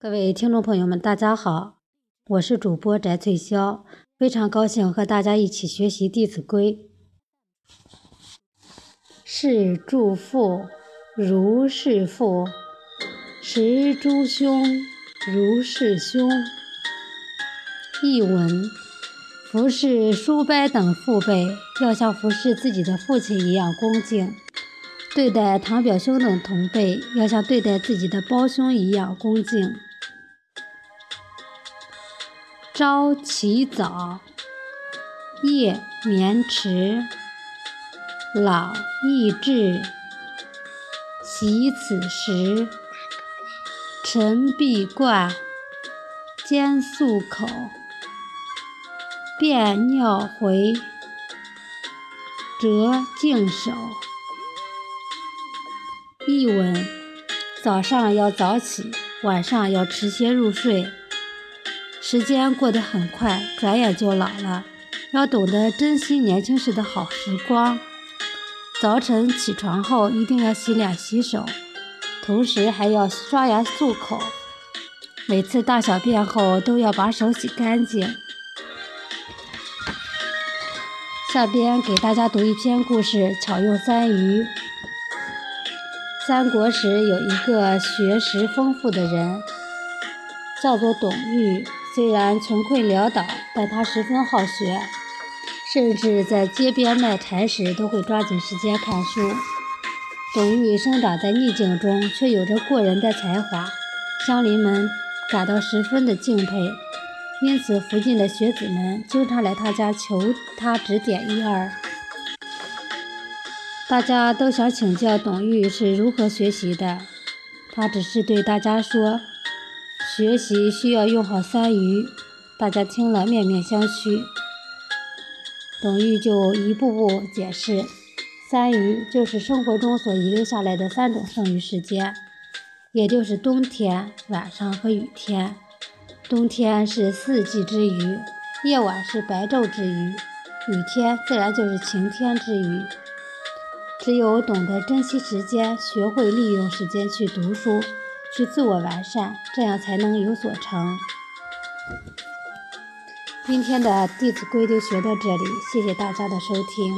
各位听众朋友们，大家好，我是主播翟翠霄，非常高兴和大家一起学习《弟子规》。是诸父如是父，食诸兄如是兄。译文：服侍叔伯等父辈，要像服侍自己的父亲一样恭敬；对待堂表兄等同辈，要像对待自己的胞兄一样恭敬。朝起早，夜眠迟，老易至，习此时。晨必冠，兼漱口，便尿回，辄净手。译文：早上要早起，晚上要迟些入睡。时间过得很快，转眼就老了，要懂得珍惜年轻时的好时光。早晨起床后一定要洗脸洗手，同时还要刷牙漱口。每次大小便后都要把手洗干净。下边给大家读一篇故事，巧用三余。三国时有一个学识丰富的人，叫做董玉。虽然穷困潦倒，但他十分好学，甚至在街边卖柴时都会抓紧时间看书。董玉生长在逆境中，却有着过人的才华，乡邻们感到十分的敬佩，因此附近的学子们经常来他家求他指点一二。大家都想请教董玉是如何学习的，他只是对大家说。学习需要用好三余，大家听了面面相觑。董玉就一步步解释：三余就是生活中所遗留下来的三种剩余时间，也就是冬天、晚上和雨天。冬天是四季之余，夜晚是白昼之余，雨天自然就是晴天之余。只有懂得珍惜时间，学会利用时间去读书。去自我完善，这样才能有所成。今天的《弟子规》就学到这里，谢谢大家的收听。